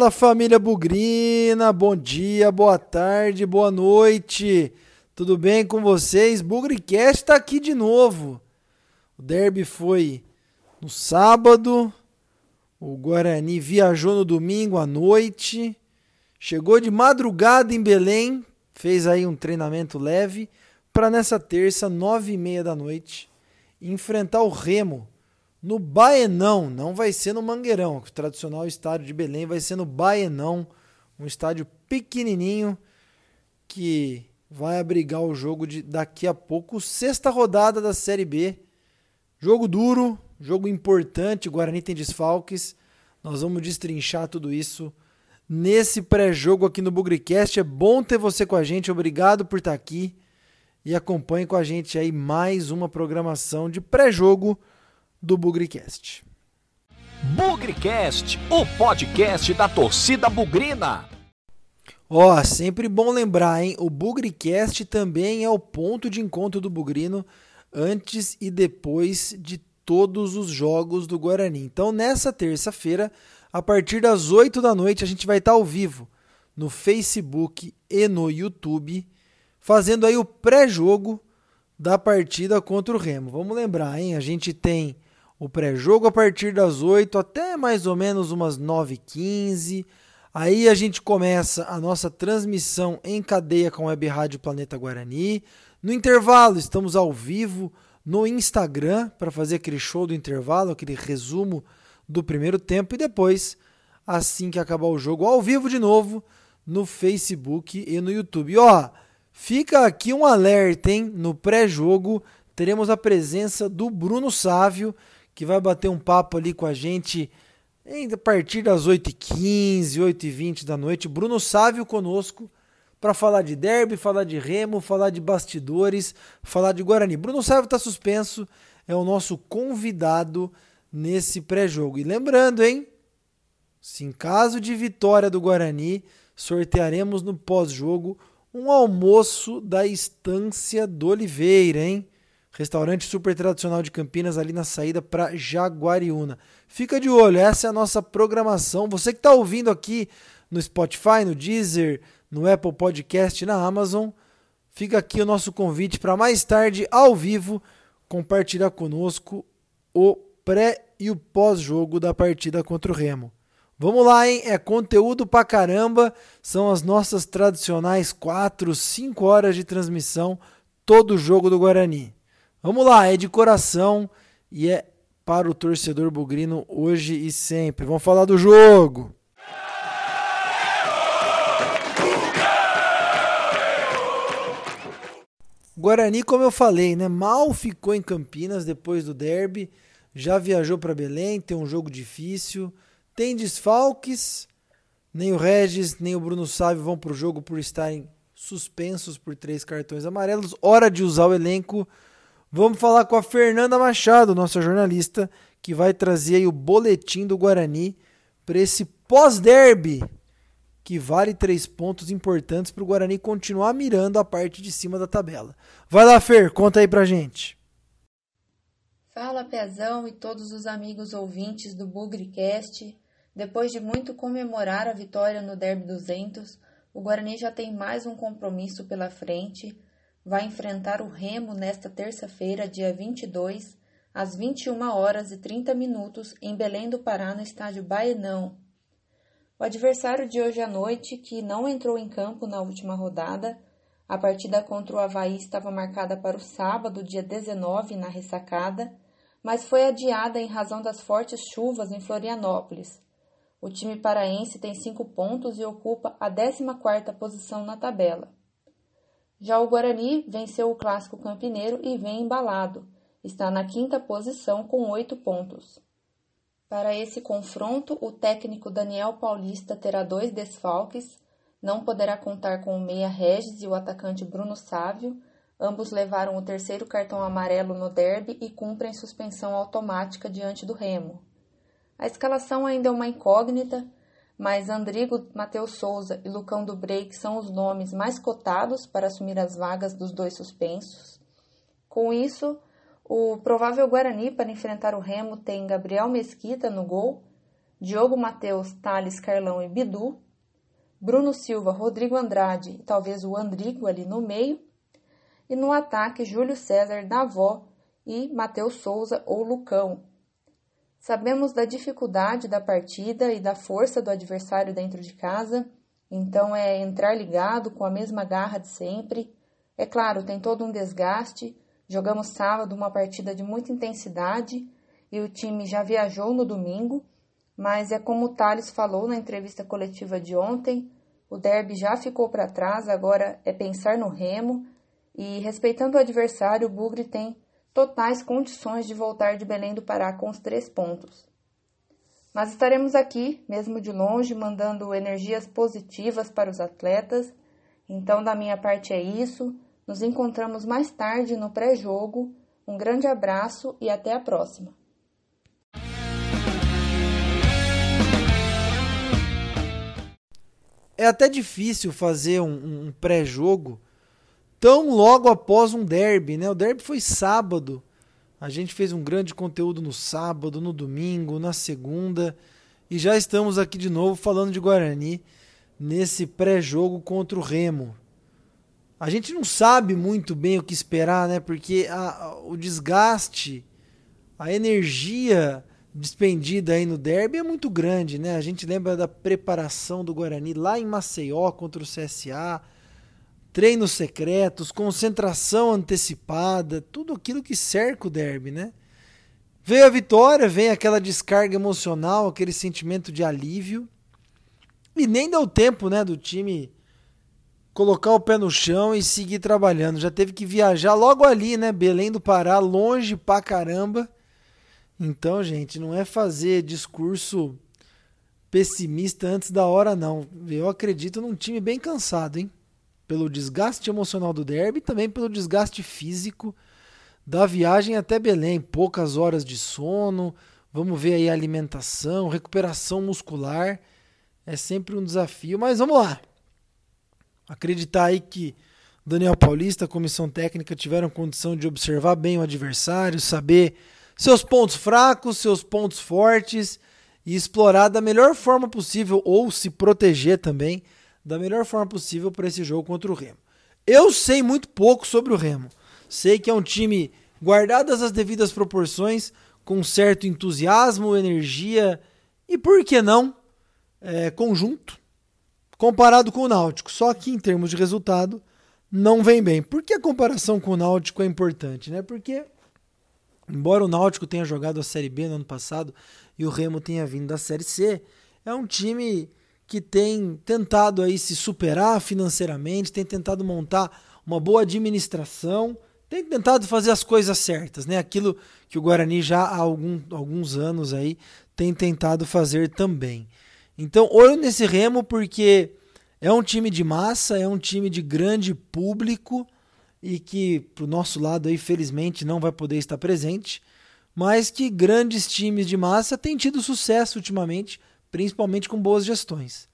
Fala família Bugrina, bom dia, boa tarde, boa noite. Tudo bem com vocês? Bugricast está aqui de novo. O derby foi no sábado, o Guarani viajou no domingo à noite, chegou de madrugada em Belém, fez aí um treinamento leve para nessa terça, nove e meia da noite, enfrentar o Remo no Baenão, não vai ser no Mangueirão, o tradicional estádio de Belém vai ser no Baenão, um estádio pequenininho que vai abrigar o jogo de daqui a pouco, sexta rodada da Série B. Jogo duro, jogo importante, Guarani tem desfalques. Nós vamos destrinchar tudo isso nesse pré-jogo aqui no Bugricast. É bom ter você com a gente, obrigado por estar aqui e acompanhe com a gente aí mais uma programação de pré-jogo do Bugricast. Bugricast, o podcast da torcida bugrina. Ó, oh, sempre bom lembrar, hein? O Bugricast também é o ponto de encontro do Bugrino antes e depois de todos os jogos do Guarani. Então, nessa terça-feira, a partir das 8 da noite, a gente vai estar ao vivo no Facebook e no YouTube, fazendo aí o pré-jogo da partida contra o Remo. Vamos lembrar, hein? A gente tem o pré-jogo a partir das 8 até mais ou menos umas 9h15. Aí a gente começa a nossa transmissão em cadeia com a Web Rádio Planeta Guarani. No intervalo, estamos ao vivo no Instagram para fazer aquele show do intervalo, aquele resumo do primeiro tempo. E depois, assim que acabar o jogo, ao vivo de novo no Facebook e no YouTube. E, ó, fica aqui um alerta, hein? No pré-jogo teremos a presença do Bruno Sávio que vai bater um papo ali com a gente a partir das 8h15, 8h20 da noite. Bruno Sávio conosco para falar de derby, falar de remo, falar de bastidores, falar de Guarani. Bruno Sávio está suspenso, é o nosso convidado nesse pré-jogo. E lembrando, hein? Se em caso de vitória do Guarani, sortearemos no pós-jogo um almoço da Estância do Oliveira, hein? Restaurante super tradicional de Campinas, ali na saída para Jaguariúna. Fica de olho, essa é a nossa programação. Você que está ouvindo aqui no Spotify, no Deezer, no Apple Podcast, na Amazon, fica aqui o nosso convite para mais tarde, ao vivo, compartilhar conosco o pré e o pós-jogo da partida contra o Remo. Vamos lá, hein? É conteúdo pra caramba. São as nossas tradicionais 4, 5 horas de transmissão todo o jogo do Guarani. Vamos lá, é de coração e é para o torcedor bugrino hoje e sempre. Vamos falar do jogo. Guarani, como eu falei, né, mal ficou em Campinas depois do derby, já viajou para Belém, tem um jogo difícil, tem desfalques, nem o Regis, nem o Bruno Sávio vão para o jogo por estarem suspensos por três cartões amarelos. Hora de usar o elenco Vamos falar com a Fernanda Machado, nossa jornalista, que vai trazer o boletim do Guarani para esse pós-derby, que vale três pontos importantes para o Guarani continuar mirando a parte de cima da tabela. Vai lá, Fer, conta aí pra gente. Fala, Pezão e todos os amigos ouvintes do Bugricast. Depois de muito comemorar a vitória no Derby 200, o Guarani já tem mais um compromisso pela frente vai enfrentar o Remo nesta terça-feira, dia 22, às 21 horas e 30 minutos, em Belém do Pará, no estádio Baenão. O adversário de hoje à noite, que não entrou em campo na última rodada, a partida contra o Havaí estava marcada para o sábado, dia 19, na ressacada, mas foi adiada em razão das fortes chuvas em Florianópolis. O time paraense tem cinco pontos e ocupa a 14ª posição na tabela. Já o Guarani venceu o clássico campineiro e vem embalado. Está na quinta posição com oito pontos. Para esse confronto, o técnico Daniel Paulista terá dois desfalques. Não poderá contar com o meia Regis e o atacante Bruno Sávio. Ambos levaram o terceiro cartão amarelo no derby e cumprem suspensão automática diante do Remo. A escalação ainda é uma incógnita, mas Andrigo Matheus Souza e Lucão do Break são os nomes mais cotados para assumir as vagas dos dois suspensos. Com isso, o provável Guarani para enfrentar o Remo tem Gabriel Mesquita no gol, Diogo Matheus, Thales, Carlão e Bidu, Bruno Silva, Rodrigo Andrade e talvez o Andrigo ali no meio, e no ataque Júlio César, Davó e Matheus Souza ou Lucão. Sabemos da dificuldade da partida e da força do adversário dentro de casa, então é entrar ligado com a mesma garra de sempre. É claro, tem todo um desgaste. Jogamos sábado uma partida de muita intensidade e o time já viajou no domingo, mas é como o Thales falou na entrevista coletiva de ontem, o derby já ficou para trás, agora é pensar no remo e respeitando o adversário, o Bugre tem totais condições de voltar de Belém do Pará com os três pontos. Mas estaremos aqui, mesmo de longe, mandando energias positivas para os atletas. Então, da minha parte é isso. Nos encontramos mais tarde no pré-jogo. Um grande abraço e até a próxima. É até difícil fazer um, um pré-jogo tão logo após um derby, né? O derby foi sábado. A gente fez um grande conteúdo no sábado, no domingo, na segunda e já estamos aqui de novo falando de Guarani nesse pré-jogo contra o Remo. A gente não sabe muito bem o que esperar, né? Porque a, o desgaste, a energia despendida aí no derby é muito grande, né? A gente lembra da preparação do Guarani lá em Maceió contra o CSA treinos secretos, concentração antecipada, tudo aquilo que cerca o derby, né? Veio a vitória, vem aquela descarga emocional, aquele sentimento de alívio. E nem deu tempo, né, do time colocar o pé no chão e seguir trabalhando. Já teve que viajar logo ali, né, Belém do Pará, longe pra caramba. Então, gente, não é fazer discurso pessimista antes da hora, não. Eu acredito num time bem cansado, hein? Pelo desgaste emocional do derby e também pelo desgaste físico da viagem até Belém. Poucas horas de sono, vamos ver aí a alimentação, recuperação muscular. É sempre um desafio, mas vamos lá. Acreditar aí que Daniel Paulista, comissão técnica, tiveram condição de observar bem o adversário, saber seus pontos fracos, seus pontos fortes e explorar da melhor forma possível ou se proteger também da melhor forma possível para esse jogo contra o Remo. Eu sei muito pouco sobre o Remo. Sei que é um time, guardadas as devidas proporções, com certo entusiasmo, energia e, por que não, é, conjunto, comparado com o Náutico. Só que, em termos de resultado, não vem bem. Por que a comparação com o Náutico é importante? Né? Porque, embora o Náutico tenha jogado a Série B no ano passado e o Remo tenha vindo da Série C, é um time que tem tentado aí se superar financeiramente, tem tentado montar uma boa administração, tem tentado fazer as coisas certas, né? Aquilo que o Guarani já há algum, alguns anos aí tem tentado fazer também. Então, olho nesse remo porque é um time de massa, é um time de grande público e que pro nosso lado aí felizmente não vai poder estar presente, mas que grandes times de massa têm tido sucesso ultimamente principalmente com boas gestões.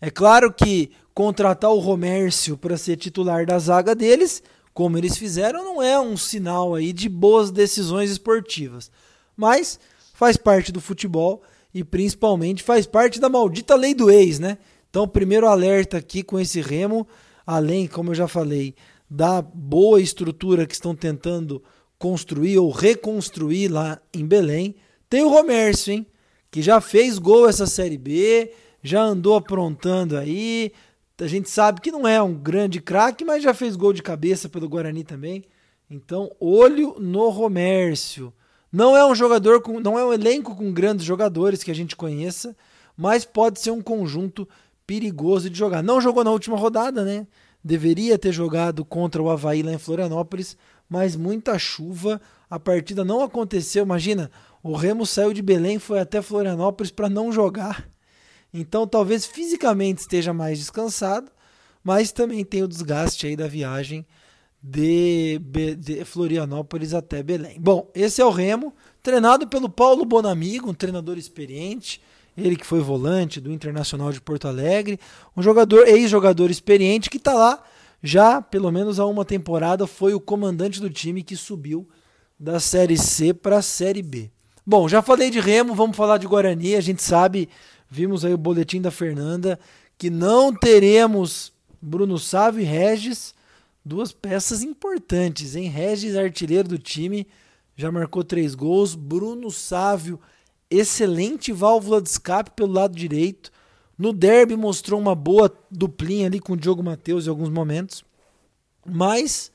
É claro que contratar o Romércio para ser titular da zaga deles, como eles fizeram, não é um sinal aí de boas decisões esportivas, mas faz parte do futebol e principalmente faz parte da maldita lei do ex, né? Então, primeiro alerta aqui com esse Remo, além, como eu já falei, da boa estrutura que estão tentando construir ou reconstruir lá em Belém, tem o Romércio, hein? Que já fez gol essa Série B, já andou aprontando aí. A gente sabe que não é um grande craque, mas já fez gol de cabeça pelo Guarani também. Então, olho no Romércio. Não é um jogador com, não é um elenco com grandes jogadores que a gente conheça, mas pode ser um conjunto perigoso de jogar. Não jogou na última rodada, né? Deveria ter jogado contra o Havaí lá em Florianópolis, mas muita chuva, a partida não aconteceu. Imagina, o Remo saiu de Belém, foi até Florianópolis para não jogar. Então talvez fisicamente esteja mais descansado, mas também tem o desgaste aí da viagem de, de Florianópolis até Belém. Bom, esse é o Remo, treinado pelo Paulo Bonamigo, um treinador experiente, ele que foi volante do Internacional de Porto Alegre, um jogador ex-jogador experiente que está lá já pelo menos há uma temporada foi o comandante do time que subiu da Série C para a Série B. Bom, já falei de Remo, vamos falar de Guarani. A gente sabe, vimos aí o boletim da Fernanda, que não teremos Bruno Sávio e Regis, duas peças importantes, hein? Regis, artilheiro do time, já marcou três gols. Bruno Sávio, excelente válvula de escape pelo lado direito. No derby mostrou uma boa duplinha ali com o Diogo Matheus em alguns momentos. Mas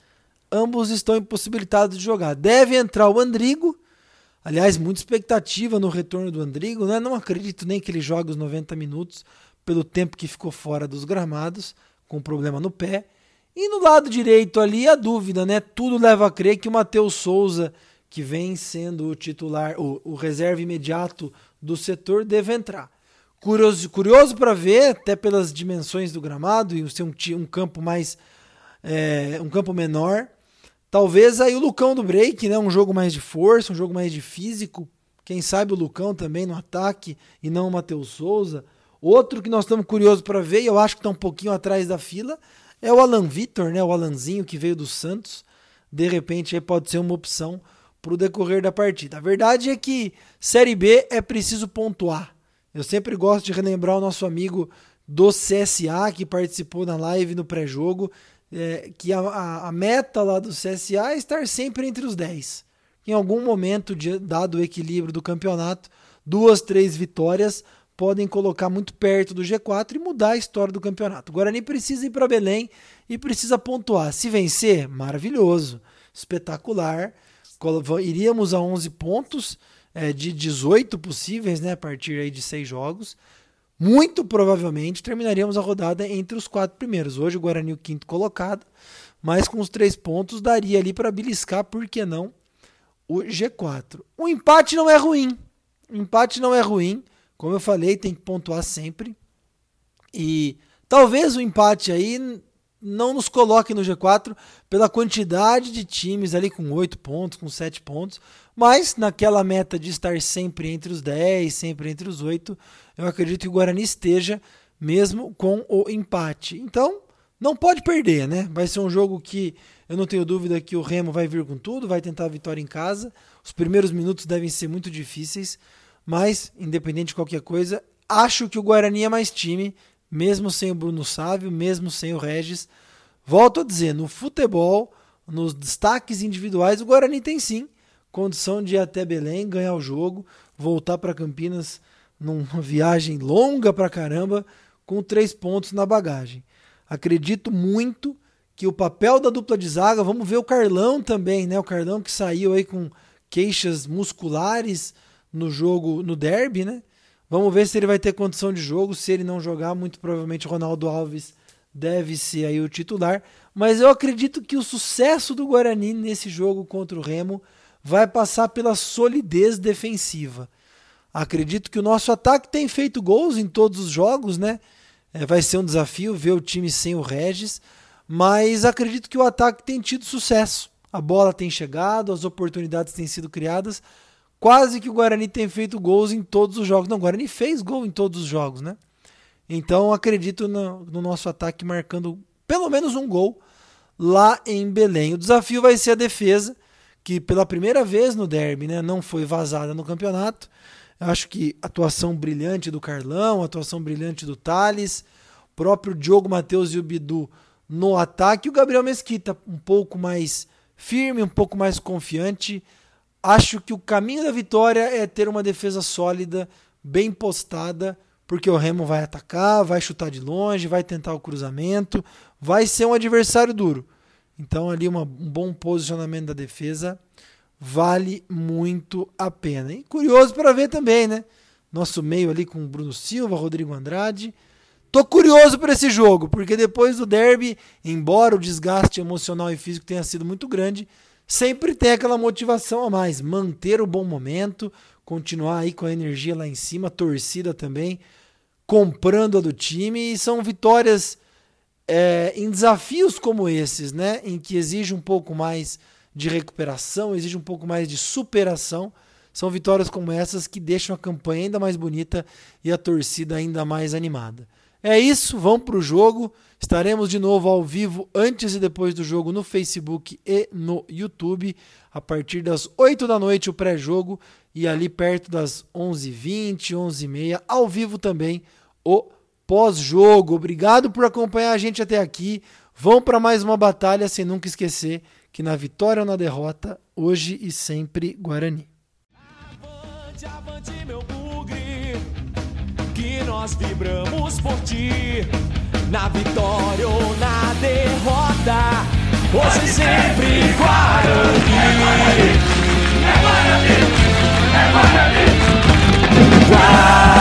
ambos estão impossibilitados de jogar. Deve entrar o Andrigo. Aliás, muita expectativa no retorno do Andrigo. Né? Não acredito nem que ele jogue os 90 minutos pelo tempo que ficou fora dos gramados, com problema no pé. E no lado direito ali a dúvida, né? Tudo leva a crer que o Matheus Souza, que vem sendo o titular, o, o reserva imediato do setor, deve entrar. Curioso, curioso para ver, até pelas dimensões do gramado e ser um, um campo mais. É, um campo menor. Talvez aí o Lucão do break, né? Um jogo mais de força, um jogo mais de físico. Quem sabe o Lucão também no ataque e não o Matheus Souza. Outro que nós estamos curiosos para ver, e eu acho que está um pouquinho atrás da fila, é o Alan Vitor, né? O Alanzinho que veio do Santos. De repente aí pode ser uma opção para o decorrer da partida. A verdade é que Série B é preciso pontuar. Eu sempre gosto de relembrar o nosso amigo do CSA que participou na live no pré-jogo, é, que a, a, a, meta lá do CSA é estar sempre entre os 10. Em algum momento, de, dado o equilíbrio do campeonato, duas, três vitórias podem colocar muito perto do G4 e mudar a história do campeonato. O Guarani precisa ir para Belém e precisa pontuar. Se vencer, maravilhoso, espetacular. Iríamos a 11 pontos é, de 18 possíveis, né, a partir aí de seis jogos. Muito provavelmente terminaríamos a rodada entre os quatro primeiros. Hoje o Guarani o quinto colocado, mas com os três pontos daria ali para beliscar, por que não, o G4. O empate não é ruim. O empate não é ruim como eu falei, tem que pontuar sempre. E talvez o empate aí não nos coloque no G4 pela quantidade de times ali com 8 pontos, com 7 pontos, mas naquela meta de estar sempre entre os 10, sempre entre os 8, eu acredito que o Guarani esteja mesmo com o empate. Então, não pode perder, né? Vai ser um jogo que eu não tenho dúvida que o Remo vai vir com tudo, vai tentar a vitória em casa. Os primeiros minutos devem ser muito difíceis, mas, independente de qualquer coisa, acho que o Guarani é mais time, mesmo sem o Bruno Sávio, mesmo sem o Regis. Volto a dizer, no futebol, nos destaques individuais, o Guarani tem sim condição de ir até Belém, ganhar o jogo, voltar para Campinas numa viagem longa para caramba, com três pontos na bagagem. Acredito muito que o papel da dupla de zaga, vamos ver o Carlão também, né? O Carlão que saiu aí com queixas musculares, no jogo, no derby, né? Vamos ver se ele vai ter condição de jogo. Se ele não jogar, muito provavelmente Ronaldo Alves deve ser aí o titular. Mas eu acredito que o sucesso do Guarani nesse jogo contra o Remo vai passar pela solidez defensiva. Acredito que o nosso ataque tem feito gols em todos os jogos, né? É, vai ser um desafio ver o time sem o Regis, mas acredito que o ataque tem tido sucesso. A bola tem chegado, as oportunidades têm sido criadas, quase que o Guarani tem feito gols em todos os jogos. Não, o Guarani fez gol em todos os jogos, né? Então acredito no, no, nosso ataque marcando pelo menos um gol lá em Belém. O desafio vai ser a defesa, que pela primeira vez no derby né, não foi vazada no campeonato. Acho que atuação brilhante do Carlão, atuação brilhante do Thales, próprio Diogo Matheus e o Bidu no ataque, e o Gabriel Mesquita um pouco mais firme, um pouco mais confiante Acho que o caminho da vitória é ter uma defesa sólida, bem postada, porque o Remo vai atacar, vai chutar de longe, vai tentar o cruzamento, vai ser um adversário duro. Então, ali, uma, um bom posicionamento da defesa vale muito a pena. E curioso para ver também, né? Nosso meio ali com Bruno Silva, Rodrigo Andrade. Tô curioso para esse jogo, porque depois do derby, embora o desgaste emocional e físico tenha sido muito grande, sempre tem aquela motivação a mais, manter o bom momento, continuar aí com a energia lá em cima, torcida também, comprando a do time, e são vitórias é, em desafios como esses, né, em que exige um pouco mais de recuperação, exige um pouco mais de superação. São vitórias como essas que deixam a campanha ainda mais bonita e a torcida ainda mais animada. É isso, vamos para o jogo. Estaremos de novo ao vivo antes e depois do jogo no Facebook e no YouTube. A partir das 8 da noite, o pré-jogo. e ali perto das 11h20, 11h30, ao vivo também, o pós-jogo. Obrigado por acompanhar a gente até aqui. Vão para mais uma batalha sem nunca esquecer que na vitória ou na derrota, hoje e sempre Guarani. Avante, avante, meu bugre, que nós vibramos por ti, na vitória ou na derrota, hoje e sempre Guarani. É Guarani, é Guarani, é Guarani. Guarani.